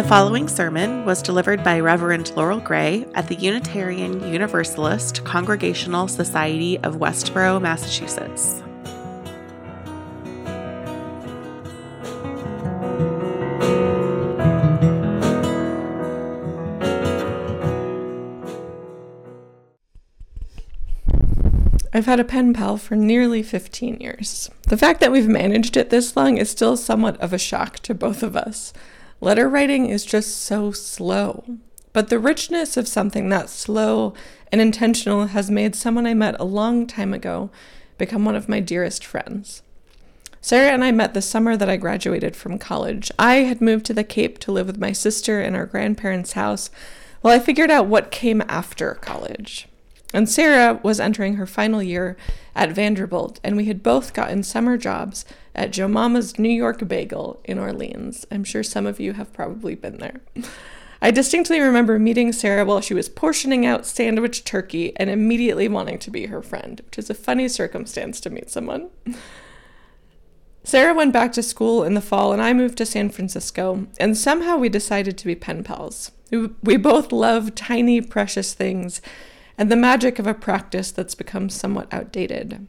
The following sermon was delivered by Reverend Laurel Gray at the Unitarian Universalist Congregational Society of Westborough, Massachusetts. I've had a pen pal for nearly 15 years. The fact that we've managed it this long is still somewhat of a shock to both of us. Letter writing is just so slow. But the richness of something that slow and intentional has made someone I met a long time ago become one of my dearest friends. Sarah and I met the summer that I graduated from college. I had moved to the Cape to live with my sister in our grandparents' house while I figured out what came after college. And Sarah was entering her final year at Vanderbilt, and we had both gotten summer jobs at Joe Mama's New York Bagel in Orleans. I'm sure some of you have probably been there. I distinctly remember meeting Sarah while she was portioning out sandwich turkey and immediately wanting to be her friend, which is a funny circumstance to meet someone. Sarah went back to school in the fall, and I moved to San Francisco, and somehow we decided to be pen pals. We both love tiny, precious things and the magic of a practice that's become somewhat outdated.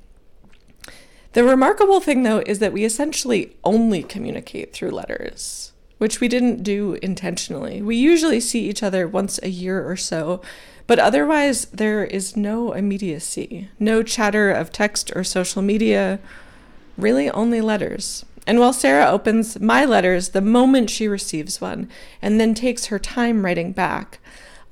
The remarkable thing, though, is that we essentially only communicate through letters, which we didn't do intentionally. We usually see each other once a year or so, but otherwise, there is no immediacy, no chatter of text or social media, really only letters. And while Sarah opens my letters the moment she receives one and then takes her time writing back,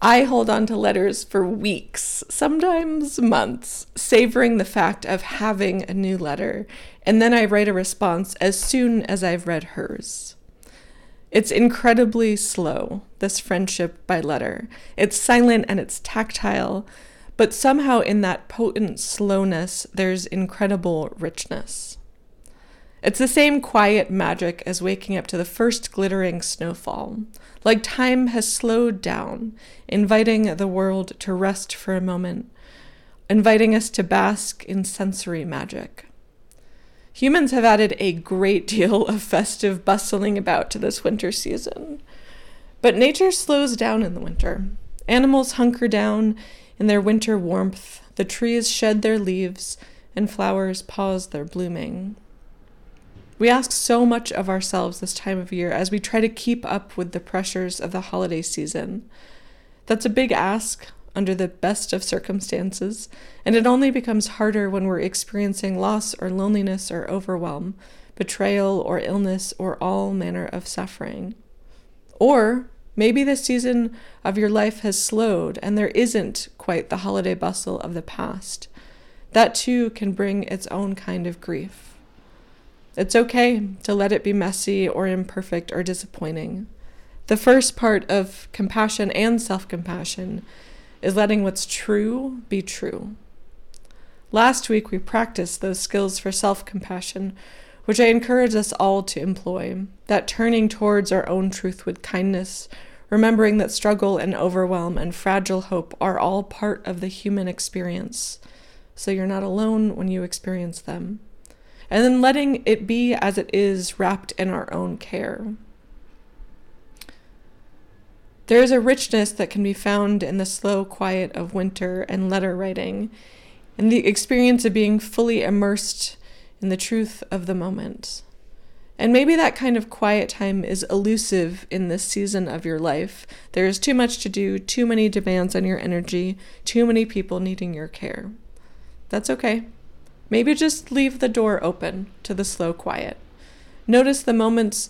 I hold on to letters for weeks, sometimes months, savoring the fact of having a new letter, and then I write a response as soon as I've read hers. It's incredibly slow, this friendship by letter. It's silent and it's tactile, but somehow in that potent slowness, there's incredible richness. It's the same quiet magic as waking up to the first glittering snowfall, like time has slowed down, inviting the world to rest for a moment, inviting us to bask in sensory magic. Humans have added a great deal of festive bustling about to this winter season. But nature slows down in the winter. Animals hunker down in their winter warmth, the trees shed their leaves, and flowers pause their blooming. We ask so much of ourselves this time of year as we try to keep up with the pressures of the holiday season. That's a big ask under the best of circumstances, and it only becomes harder when we're experiencing loss or loneliness or overwhelm, betrayal or illness or all manner of suffering. Or maybe the season of your life has slowed and there isn't quite the holiday bustle of the past. That too can bring its own kind of grief. It's okay to let it be messy or imperfect or disappointing. The first part of compassion and self compassion is letting what's true be true. Last week, we practiced those skills for self compassion, which I encourage us all to employ that turning towards our own truth with kindness, remembering that struggle and overwhelm and fragile hope are all part of the human experience, so you're not alone when you experience them and then letting it be as it is, wrapped in our own care. There is a richness that can be found in the slow quiet of winter and letter writing, in the experience of being fully immersed in the truth of the moment. And maybe that kind of quiet time is elusive in this season of your life. There is too much to do, too many demands on your energy, too many people needing your care. That's okay. Maybe just leave the door open to the slow quiet. Notice the moments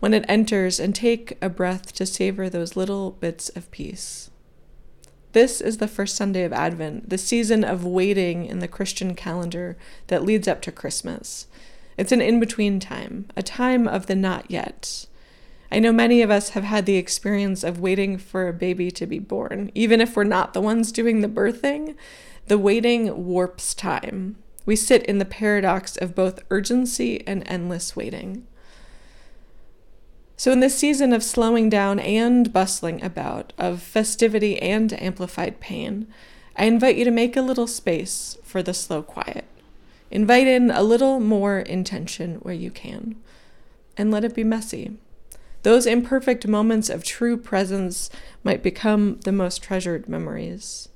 when it enters and take a breath to savor those little bits of peace. This is the first Sunday of Advent, the season of waiting in the Christian calendar that leads up to Christmas. It's an in between time, a time of the not yet. I know many of us have had the experience of waiting for a baby to be born. Even if we're not the ones doing the birthing, the waiting warps time. We sit in the paradox of both urgency and endless waiting. So, in this season of slowing down and bustling about, of festivity and amplified pain, I invite you to make a little space for the slow quiet. Invite in a little more intention where you can, and let it be messy. those imperfect moments of true presence might become the most treasured memories.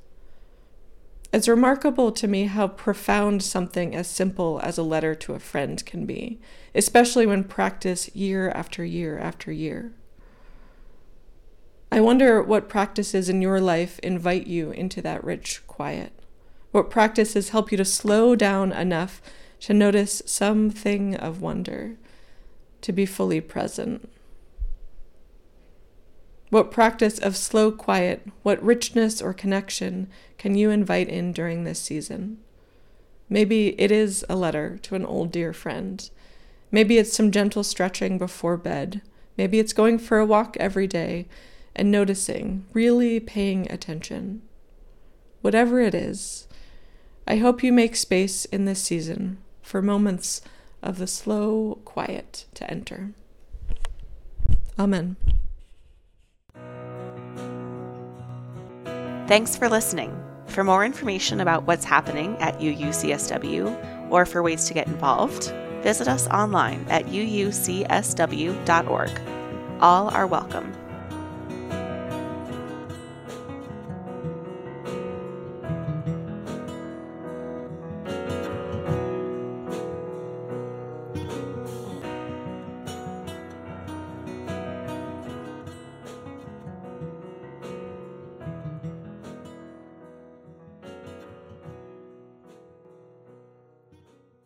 It's remarkable to me how profound something as simple as a letter to a friend can be, especially when practiced year after year after year. I wonder what practices in your life invite you into that rich quiet. What practices help you to slow down enough to notice something of wonder, to be fully present. What practice of slow quiet, what richness or connection can you invite in during this season? Maybe it is a letter to an old dear friend. Maybe it's some gentle stretching before bed. Maybe it's going for a walk every day and noticing, really paying attention. Whatever it is, I hope you make space in this season for moments of the slow quiet to enter. Amen. Thanks for listening. For more information about what's happening at UUCSW or for ways to get involved, visit us online at uucsw.org. All are welcome.